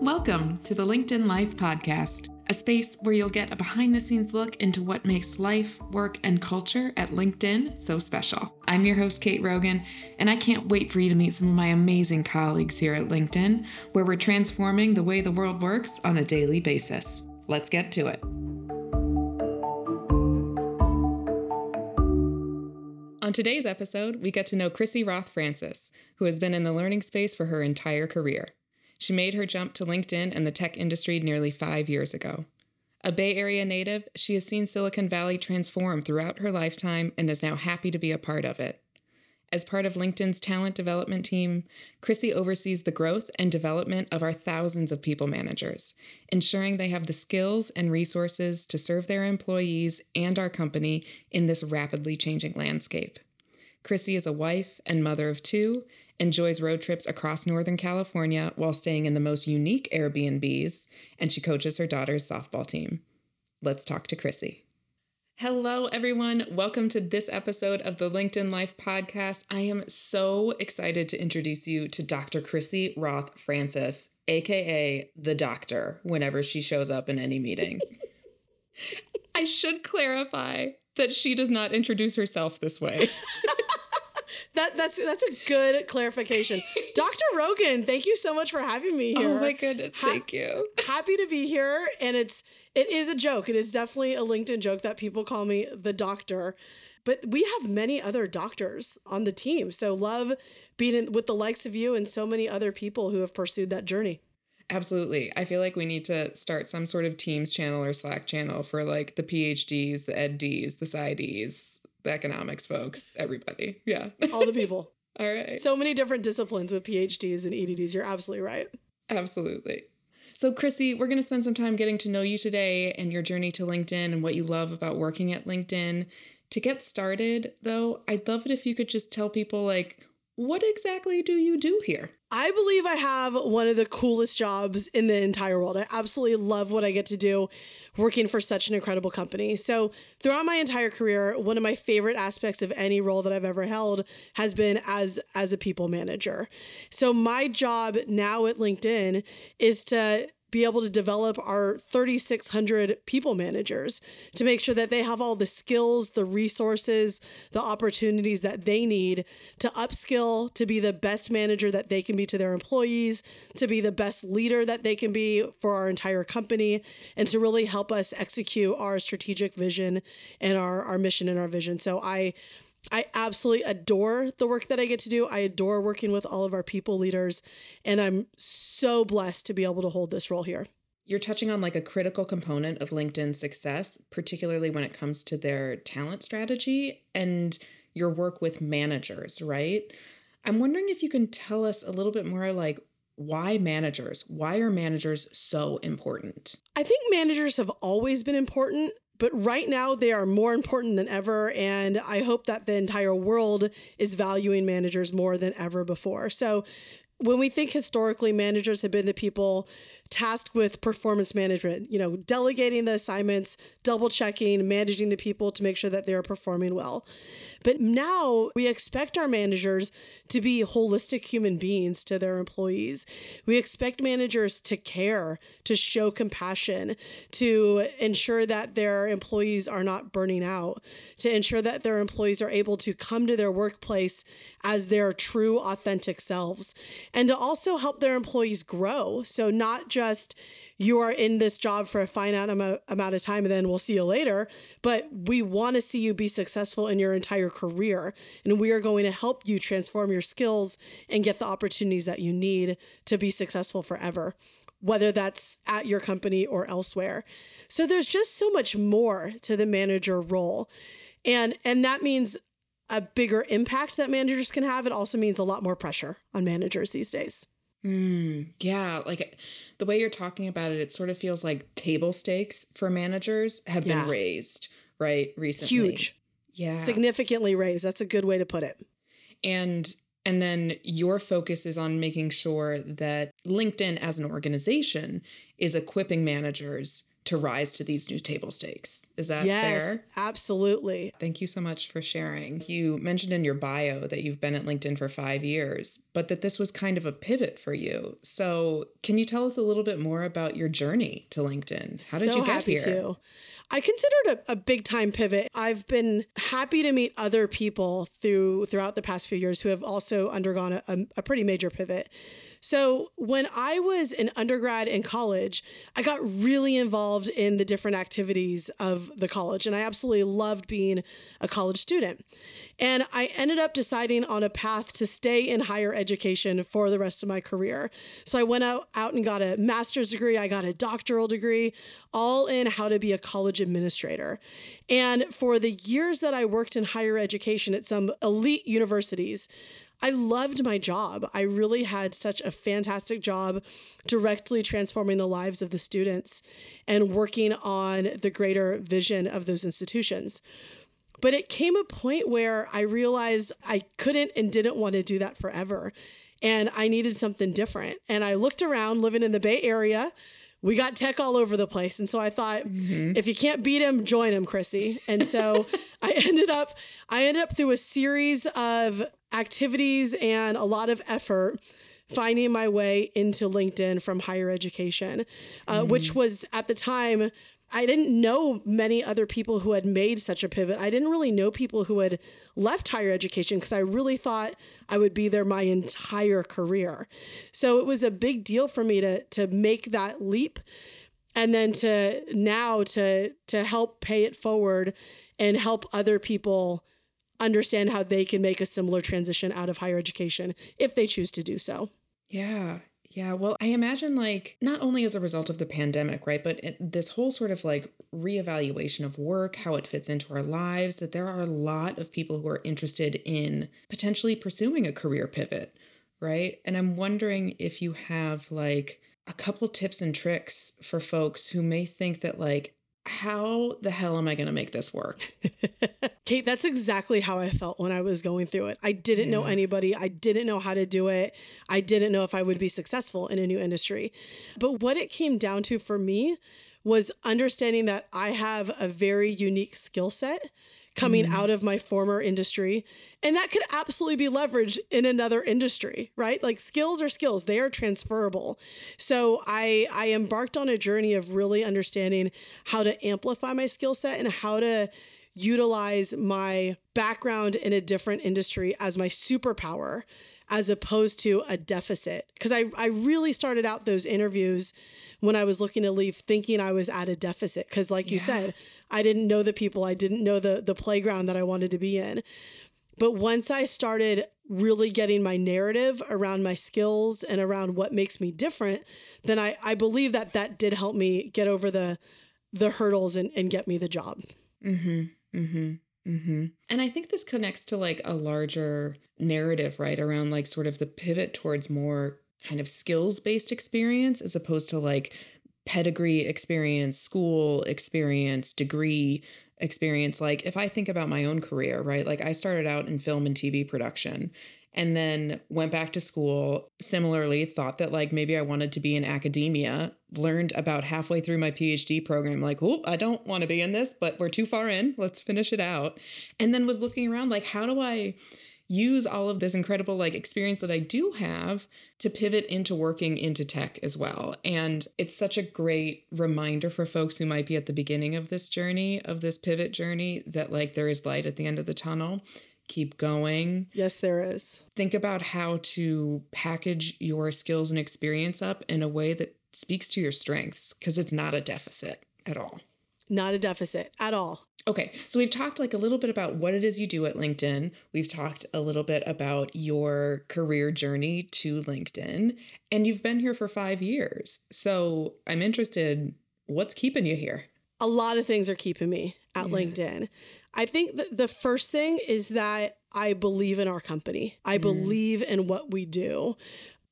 Welcome to the LinkedIn Life Podcast, a space where you'll get a behind the scenes look into what makes life, work, and culture at LinkedIn so special. I'm your host, Cait Rogan, and I can't wait for you to meet some of my amazing colleagues here at LinkedIn, where we're transforming the way the world works on a daily basis. Let's get to it. On today's episode, we get to know Chrissy Roth Francis, who has been in the learning space for her entire career. She made her jump to LinkedIn and the tech industry nearly five years ago. A Bay Area native, she has seen Silicon Valley transform throughout her lifetime and is now happy to be a part of it. As part of LinkedIn's talent development team, Chrissy oversees the growth and development of our thousands of people managers, ensuring they have the skills and resources to serve their employees and our company in this rapidly changing landscape. Chrissy is a wife and mother of two enjoys road trips across Northern California while staying in the most unique Airbnbs, and she coaches her daughter's softball team. Let's talk to Chrissy. Hello, everyone. Welcome to this episode of the LinkedIn Life podcast. I am so excited to introduce you to Dr. Chrissy Roth Francis, AKA the doctor, whenever she shows up in any meeting. I should clarify that she does not introduce herself this way. that that's that's a good clarification. Dr. Rogan, thank you so much for having me here. Oh my goodness, ha- thank you. Happy to be here and it's it is a joke. It is definitely a LinkedIn joke that people call me the doctor. But we have many other doctors on the team. So love being in, with the likes of you and so many other people who have pursued that journey. Absolutely. I feel like we need to start some sort of Teams channel or Slack channel for like the PhDs, the EdDs, the PsyDs, the economics folks, everybody. Yeah. All the people. All right. So many different disciplines with PhDs and EDDs. You're absolutely right. Absolutely. So, Chrissy, we're going to spend some time getting to know you today and your journey to LinkedIn and what you love about working at LinkedIn. To get started, though, I'd love it if you could just tell people, like, what exactly do you do here? I believe I have one of the coolest jobs in the entire world. I absolutely love what I get to do working for such an incredible company. So, throughout my entire career, one of my favorite aspects of any role that I've ever held has been as as a people manager. So, my job now at LinkedIn is to be able to develop our 3,600 people managers to make sure that they have all the skills, the resources, the opportunities that they need to upskill, to be the best manager that they can be to their employees, to be the best leader that they can be for our entire company, and to really help us execute our strategic vision and our, our mission and our vision. So I I absolutely adore the work that I get to do. I adore working with all of our people leaders, and I'm so blessed to be able to hold this role here. You're touching on like a critical component of LinkedIn's success, particularly when it comes to their talent strategy and your work with managers, right? I'm wondering if you can tell us a little bit more like why managers? Why are managers so important? I think managers have always been important. But right now, they are more important than ever. And I hope that the entire world is valuing managers more than ever before. So, when we think historically, managers have been the people tasked with performance management, you know, delegating the assignments, double checking, managing the people to make sure that they're performing well. But now we expect our managers to be holistic human beings to their employees. We expect managers to care, to show compassion, to ensure that their employees are not burning out, to ensure that their employees are able to come to their workplace as their true, authentic selves, and to also help their employees grow. So, not just you are in this job for a finite amount, amount of time and then we'll see you later. But we want to see you be successful in your entire career. And we are going to help you transform your skills and get the opportunities that you need to be successful forever, whether that's at your company or elsewhere. So there's just so much more to the manager role. And and that means a bigger impact that managers can have. It also means a lot more pressure on managers these days. Mm, yeah, like the way you're talking about it, it sort of feels like table stakes for managers have yeah. been raised, right? Recently. Huge. Yeah. Significantly raised. That's a good way to put it. And and then your focus is on making sure that LinkedIn as an organization is equipping managers to rise to these new table stakes. Is that yes, fair? absolutely. Thank you so much for sharing. You mentioned in your bio that you've been at LinkedIn for five years, but that this was kind of a pivot for you. So, can you tell us a little bit more about your journey to LinkedIn? How did so you get here? To. I considered a, a big time pivot. I've been happy to meet other people through throughout the past few years who have also undergone a, a, a pretty major pivot. So, when I was an undergrad in college, I got really involved in the different activities of the college, and I absolutely loved being a college student. And I ended up deciding on a path to stay in higher education for the rest of my career. So, I went out, out and got a master's degree, I got a doctoral degree, all in how to be a college administrator. And for the years that I worked in higher education at some elite universities, I loved my job. I really had such a fantastic job directly transforming the lives of the students and working on the greater vision of those institutions. But it came a point where I realized I couldn't and didn't want to do that forever. And I needed something different. And I looked around living in the Bay Area. We got tech all over the place. And so I thought, mm-hmm. if you can't beat him, join him, Chrissy. And so I ended up, I ended up through a series of activities and a lot of effort finding my way into LinkedIn from higher education, uh, mm-hmm. which was at the time, I didn't know many other people who had made such a pivot. I didn't really know people who had left higher education because I really thought I would be there my entire career. So it was a big deal for me to to make that leap and then to now to to help pay it forward and help other people understand how they can make a similar transition out of higher education if they choose to do so. Yeah. Yeah, well, I imagine like not only as a result of the pandemic, right, but it, this whole sort of like reevaluation of work, how it fits into our lives, that there are a lot of people who are interested in potentially pursuing a career pivot, right? And I'm wondering if you have like a couple tips and tricks for folks who may think that like how the hell am I going to make this work? Cait, that's exactly how I felt when I was going through it. I didn't yeah. know anybody. I didn't know how to do it. I didn't know if I would be successful in a new industry. But what it came down to for me was understanding that I have a very unique skill set coming mm. out of my former industry. And that could absolutely be leveraged in another industry, right? Like skills are skills, they are transferable. So I I embarked on a journey of really understanding how to amplify my skill set and how to utilize my background in a different industry as my superpower as opposed to a deficit. Because I, I really started out those interviews when I was looking to leave thinking I was at a deficit. Because, like yeah. you said, I didn't know the people, I didn't know the, the playground that I wanted to be in. But once I started really getting my narrative around my skills and around what makes me different, then I, I believe that that did help me get over the the hurdles and, and get me the job. Mm-hmm. Mm-hmm. Mm-hmm. And I think this connects to like a larger narrative, right? Around like sort of the pivot towards more kind of skills based experience as opposed to like pedigree experience, school experience, degree experience. Like if I think about my own career, right? Like I started out in film and TV production and then went back to school similarly thought that like maybe i wanted to be in academia learned about halfway through my phd program like oh i don't want to be in this but we're too far in let's finish it out and then was looking around like how do i use all of this incredible like experience that I do have to pivot into working into tech as well. And it's such a great reminder for folks who might be at the beginning of this journey, of this pivot journey, that like there is light at the end of the tunnel. Keep going. Yes, there is. Think about how to package your skills and experience up in a way that speaks to your strengths because it's not a deficit at all. Not a deficit at all. Okay, so we've talked like a little bit about what it is you do at LinkedIn. We've talked a little bit about your career journey to LinkedIn, and you've been here for five years. So I'm interested, what's keeping you here? A lot of things are keeping me at yeah. LinkedIn. I think the, the first thing is that I believe in our company. I mm. believe in what we do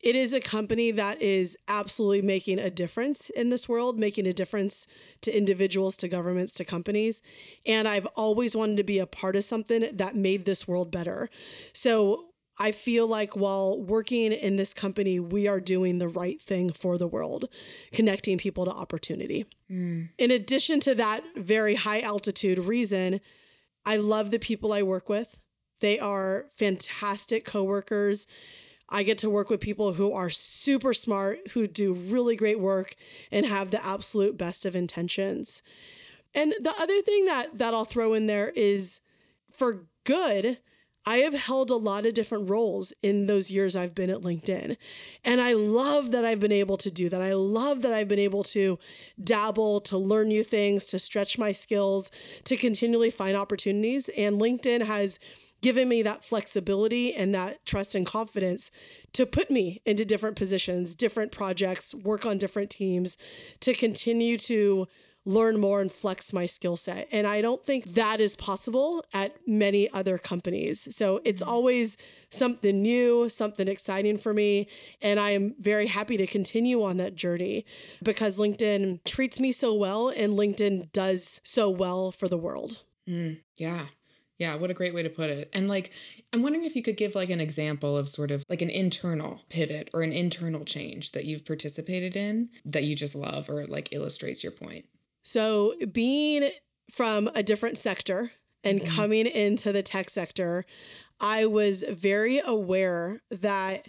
it is a company that is absolutely making a difference in this world, making a difference to individuals, to governments, to companies. And I've always wanted to be a part of something that made this world better. So I feel like while working in this company, we are doing the right thing for the world, connecting people to opportunity. Mm. In addition to that very high altitude reason, I love the people I work with. They are fantastic coworkers. I get to work with people who are super smart, who do really great work and have the absolute best of intentions. And the other thing that that I'll throw in there is for good, I have held a lot of different roles in those years I've been at LinkedIn. And I love that I've been able to do that. I love that I've been able to dabble, to learn new things, to stretch my skills, to continually find opportunities. And LinkedIn has given me that flexibility and that trust and confidence to put me into different positions, different projects, work on different teams, to continue to learn more and flex my skill set. And I don't think that is possible at many other companies. So it's mm-hmm. always something new, something exciting for me. And I am very happy to continue on that journey because LinkedIn treats me so well and LinkedIn does so well for the world. Mm, yeah. Yeah, what a great way to put it. And like, I'm wondering if you could give like an example of sort of like an internal pivot or an internal change that you've participated in that you just love or like illustrates your point. So, being from a different sector and mm-hmm. coming into the tech sector, I was very aware that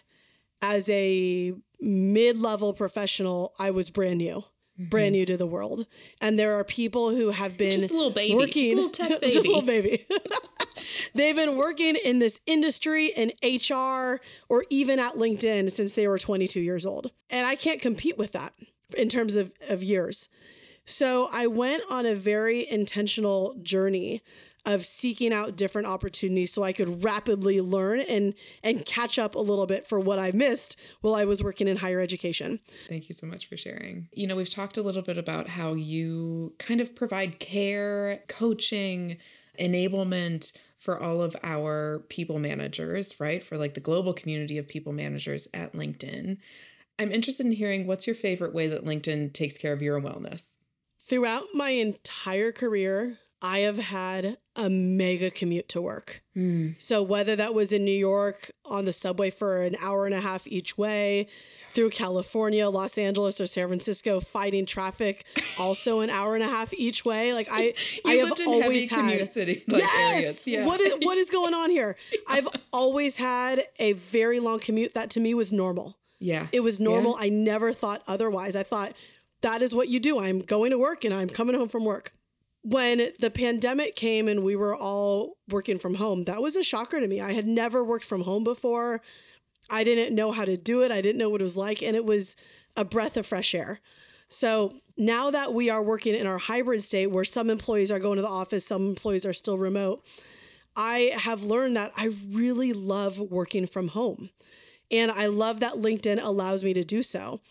as a mid level professional, I was brand new. Mm-hmm. Brand new to the world, and there are people who have been just a little baby, working, just a little, just a little baby. They've been working in this industry in HR or even at LinkedIn since they were 22 years old, and I can't compete with that in terms of of years. So I went on a very intentional journey of seeking out different opportunities so I could rapidly learn and and catch up a little bit for what I missed while I was working in higher education. Thank you so much for sharing. You know, we've talked a little bit about how you kind of provide care, coaching, enablement for all of our people managers, right? For like the global community of people managers at LinkedIn. I'm interested in hearing what's your favorite way that LinkedIn takes care of your wellness? Throughout my entire career, I have had a mega commute to work. Mm. So, whether that was in New York on the subway for an hour and a half each way, through California, Los Angeles, or San Francisco, fighting traffic, also an hour and a half each way. Like I, I have always had city, like yes. Yeah. What is what is going on here? I've always had a very long commute. That to me was normal. Yeah, it was normal. Yeah. I never thought otherwise. I thought that is what you do. I'm going to work and I'm coming home from work. When the pandemic came and we were all working from home, that was a shocker to me. I had never worked from home before. I didn't know how to do it. I didn't know what it was like. And it was a breath of fresh air. So now that we are working in our hybrid state where some employees are going to the office, some employees are still remote, I have learned that I really love working from home. And I love that LinkedIn allows me to do so.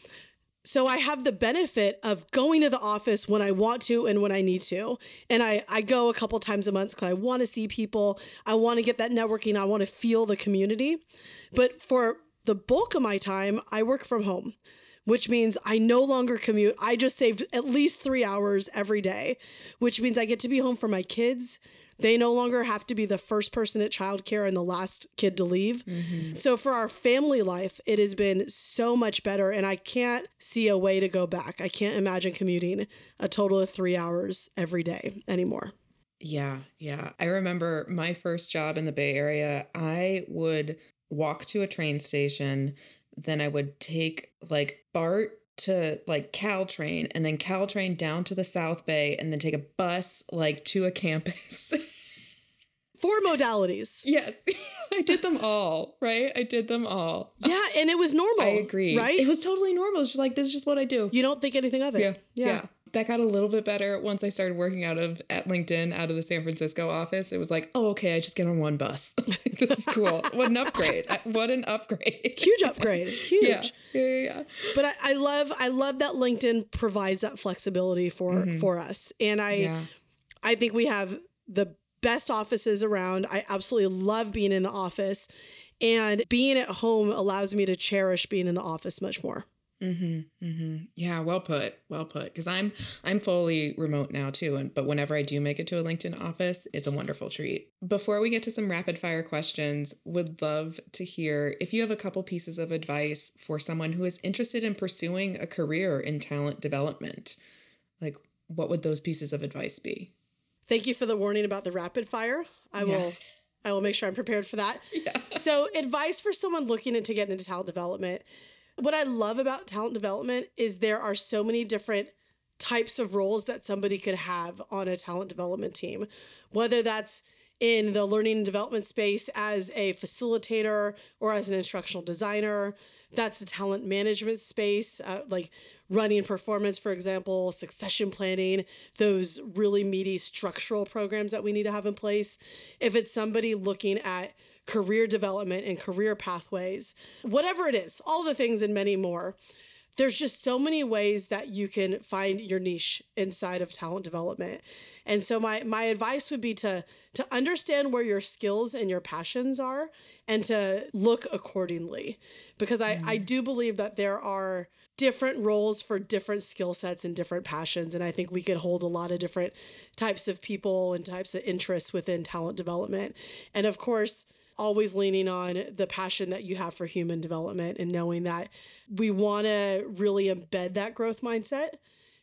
So I have the benefit of going to the office when I want to and when I need to. And I, I go a couple times a month because I want to see people. I want to get that networking. I want to feel the community. But for the bulk of my time, I work from home, which means I no longer commute. I just saved at least three hours every day, which means I get to be home for my kids they no longer have to be the first person at childcare and the last kid to leave. Mm-hmm. So for our family life, it has been so much better. And I can't see a way to go back. I can't imagine commuting a total of three hours every day anymore. Yeah, yeah. I remember my first job in the Bay Area, I would walk to a train station, then I would take like BART to like Caltrain and then Caltrain down to the South Bay and then take a bus like to a campus. Four modalities. Yes. I did them all, right? I did them all. Yeah, and it was normal. I agree. Right? It was totally normal. It's just like this is just what I do. You don't think anything of it. Yeah. Yeah. yeah that got a little bit better once I started working out of at LinkedIn out of the San Francisco office. It was like, oh, okay, I just get on one bus. this is cool. what an upgrade! What an upgrade! Huge upgrade. Huge. Yeah. Yeah, yeah, yeah. But I, I, love I love that LinkedIn provides that flexibility for mm-hmm. for us, and I yeah. I think we have the best offices around. I absolutely love being in the office, and being at home allows me to cherish being in the office much more. Mm-hmm, mm-hmm. Yeah, well put, well put. Because I'm I'm fully remote now too, and but whenever I do make it to a LinkedIn office, it's a wonderful treat. Before we get to some rapid fire questions, would love to hear if you have a couple pieces of advice for someone who is interested in pursuing a career in talent development. Like, what would those pieces of advice be? Thank you for the warning about the rapid fire. I yeah. will I will make sure I'm prepared for that. Yeah. So, advice for someone looking into getting into talent development what I love about talent development is there are so many different types of roles that somebody could have on a talent development team, whether that's in the learning and development space as a facilitator or as an instructional designer. That's the talent management space, uh, like running performance, for example, succession planning, those really meaty structural programs that we need to have in place. If it's somebody looking at career development and career pathways, whatever it is, all the things and many more. There's just so many ways that you can find your niche inside of talent development. And so my my advice would be to to understand where your skills and your passions are and to look accordingly. Because I, mm. I do believe that there are different roles for different skill sets and different passions. And I think we could hold a lot of different types of people and types of interests within talent development. And of course, always leaning on the passion that you have for human development and knowing that we want to really embed that growth mindset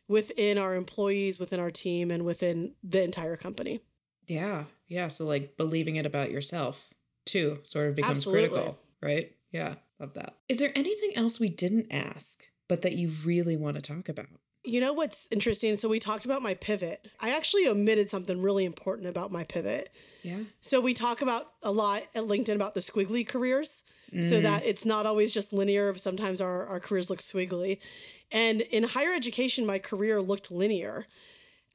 within our employees, within our team, and within the entire company. Yeah. Yeah. So, like, believing it about yourself too sort of becomes Absolutely. critical, right? Yeah. Love that. Is there anything else we didn't ask, but that you really want to talk about? You know what's interesting? So we talked about my pivot. I actually omitted something really important about my pivot. Yeah. So we talk about a lot at LinkedIn about the squiggly careers mm. so that it's not always just linear. Sometimes our, our careers look squiggly. And in higher education, my career looked linear.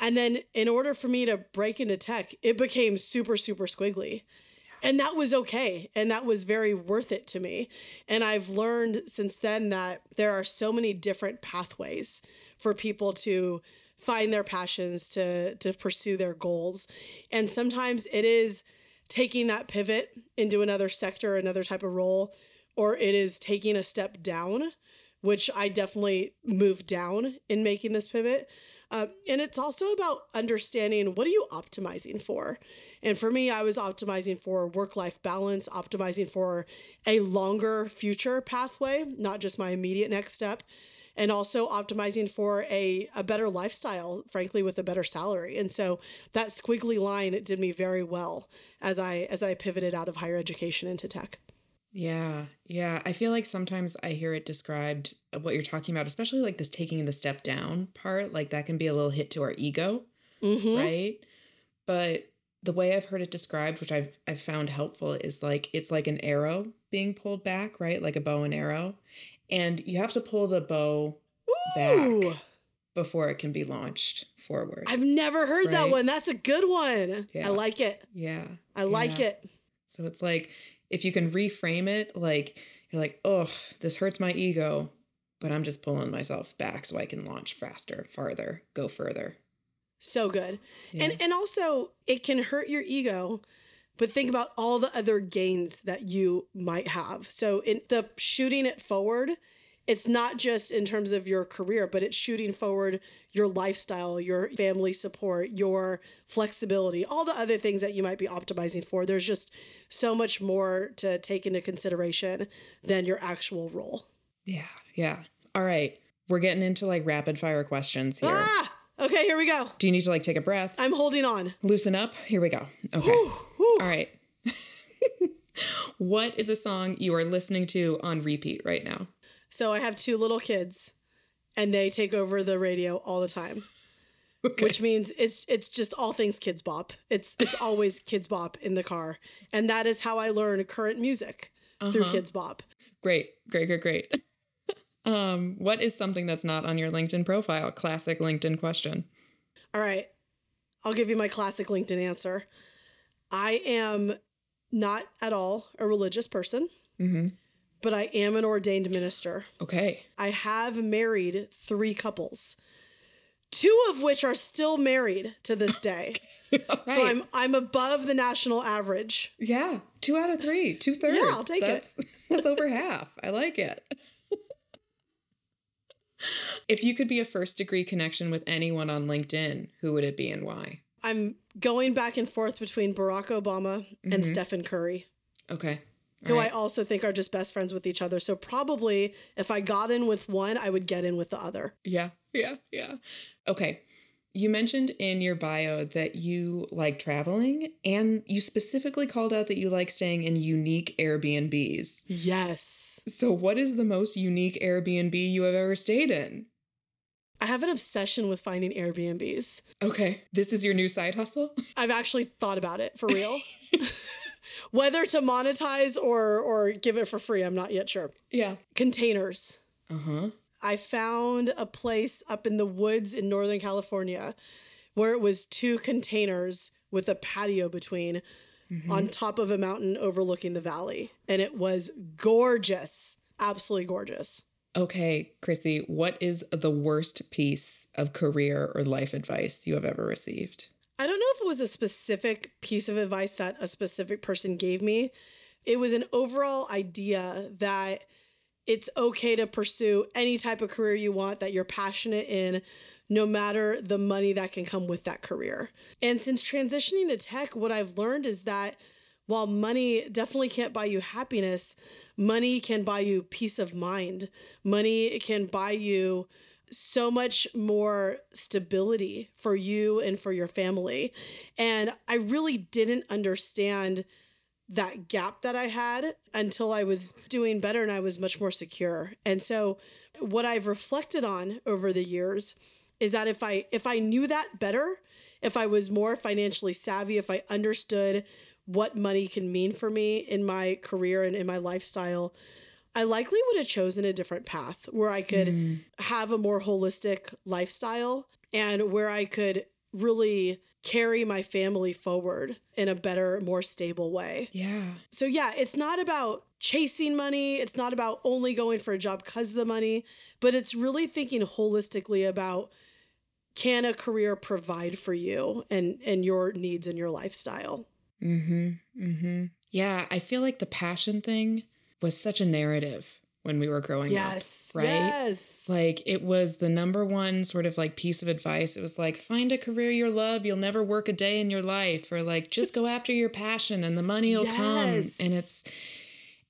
And then in order for me to break into tech, it became super, super squiggly. And that was okay. And that was very worth it to me. And I've learned since then that there are so many different pathways for people to find their passions to to pursue their goals. And sometimes it is taking that pivot into another sector another type of role or it is taking a step down which i definitely moved down in making this pivot. Uh, and it's also about understanding what are you optimizing for? And for me i was optimizing for work life balance optimizing for a longer future pathway not just my immediate next step and also optimizing for a, a better lifestyle, frankly, with a better salary. And so that squiggly line it did me very well as I as I pivoted out of higher education into tech. Yeah, yeah. I feel like sometimes I hear it described uh, what you're talking about, especially like this taking the step down part, like that can be a little hit to our ego, mm-hmm. right? But the way I've heard it described, which I've I've found helpful, is like it's like an arrow being pulled back, right? Like a bow and arrow and you have to pull the bow Ooh. back before it can be launched forward. I've never heard right? that one. That's a good one. Yeah. I like it. Yeah. I like yeah. it. So it's like if you can reframe it, like you're like, oh, this hurts my ego, but I'm just pulling myself back so I can launch faster, farther, go further. So good. Yeah. And and also it can hurt your ego, but think about all the other gains that you might have. So in the shooting it forward, it's not just in terms of your career, but it's shooting forward your lifestyle, your family support, your flexibility, all the other things that you might be optimizing for. There's just so much more to take into consideration than your actual role. Yeah, yeah. All right. We're getting into like rapid fire questions here. Ah! Okay, here we go. Do you need to like take a breath? I'm holding on. Loosen up. Here we go. Okay. Whew, whew. All right. what is a song you are listening to on repeat right now? So I have two little kids and they take over the radio all the time. Okay. Which means it's it's just all things Kidz Bop. It's it's always Kidz Bop in the car. And that is how I learn current music uh-huh. through Kidz Bop. Great. Great, great, great. um, what is something that's not on your LinkedIn profile? Classic LinkedIn question. All right. I'll give you my classic LinkedIn answer. I am not at all a religious person. Mm-hmm but I am an ordained minister. Okay. I have married three couples, two of which are still married to this day. right. So I'm I'm above the national average. Yeah, two out of three, two thirds. Yeah, I'll take that's, it. that's over half. I like it. if you could be a first degree connection with anyone on LinkedIn, who would it be and why? I'm going back and forth between Barack Obama and Mhm. Stephen Curry, Okay. who All I also think are just best friends with each other. So probably if I got in with one, I would get in with the other. Yeah, yeah, yeah. Okay. You mentioned in your bio that you like traveling, and you specifically called out that you like staying in unique Airbnbs. Yes. So, what is the most unique Airbnb you have ever stayed in? I have an obsession with finding Airbnbs. Okay. This is your new side hustle? I've actually thought about it for real. Whether to monetize or or give it for free, I'm not yet sure. Yeah. Containers. Uh huh. I found a place up in the woods in Northern California where it was two containers with a patio between on top of a mountain overlooking the valley. And it was gorgeous. Absolutely gorgeous. Okay, Chrissy, what is the worst piece of career or life advice you have ever received? I don't know if it was a specific piece of advice that a specific person gave me. It was an overall idea that it's okay to pursue any type of career you want that you're passionate in, no matter the money that can come with that career. And since transitioning to tech, what I've learned is that while money definitely can't buy you happiness, money can buy you peace of mind. Money can buy you so much more stability for you and for your family. And I really didn't understand that gap that I had until I was doing better and I was much more secure. And so what I've reflected on over the years is that if I if I knew that better, if I was more financially savvy, if I understood what money can mean for me in my career and in my lifestyle, I likely would have chosen a different path where I could Mm, have a more holistic lifestyle and where I could really carry my family forward in a better, more stable way. yeah. So, yeah, it's not about chasing money. It's not about only going for a job because of the money, but it's really thinking holistically about can a career provide for you and, and your needs and your lifestyle? Mm-hmm. Mm-hmm. Yeah, I feel like the passion thing was such a narrative when we were growing up. yes. right? Yes. Like it was the number one sort of like piece of advice. It was like find a career you love, you'll never work a day in your life, or like just go after your passion and the money will come. Yes. And it's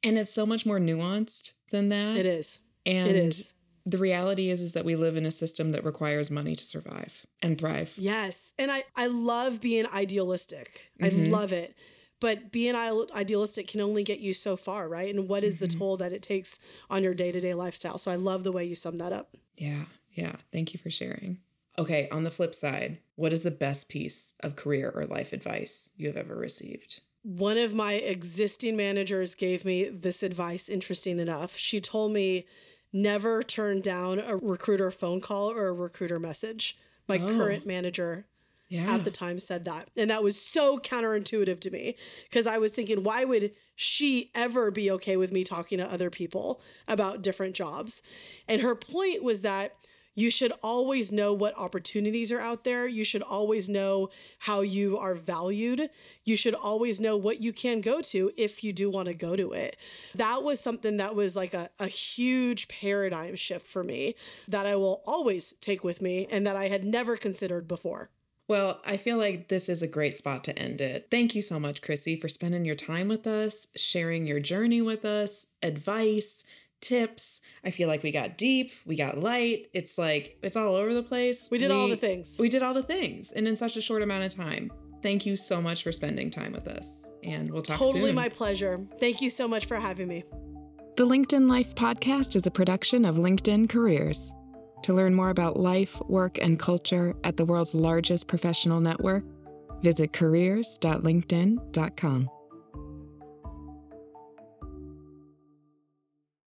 and it's so much more nuanced than that. It is. And It is. The reality is is that we live in a system that requires money to survive and thrive. Yes. And I, I love being idealistic. I Mhm. love it. But being idealistic can only get you so far, right? And what is the Mhm. toll that it takes on your day to day lifestyle? So I love the way you sum that up. Yeah, yeah. Thank you for sharing. Okay, on the flip side, what is the best piece of career or life advice you have ever received? One of my existing managers gave me this advice, interesting enough. She told me never turn down a recruiter phone call or a recruiter message. My Oh. current manager Yeah. at the time said that. And that was so counterintuitive to me because I was thinking, why would she ever be okay with me talking to other people about different jobs? And her point was that you should always know what opportunities are out there. You should always know how you are valued. You should always know what you can go to if you do want to go to it. That was something that was like a, a huge paradigm shift for me that I will always take with me and that I had never considered before. Well, I feel like this is a great spot to end it. Thank you so much, Chrissy, for spending your time with us, sharing your journey with us, advice, tips. I feel like we got deep, we got light. It's like it's all over the place. We did all the things. We did all the things and in such a short amount of time. Thank you so much for spending time with us. And we'll talk totally soon. my pleasure. Thank you so much for having me. The LinkedIn Life podcast is a production of LinkedIn Careers. To learn more about life, work, and culture at the world's largest professional network, visit careers.linkedin.com.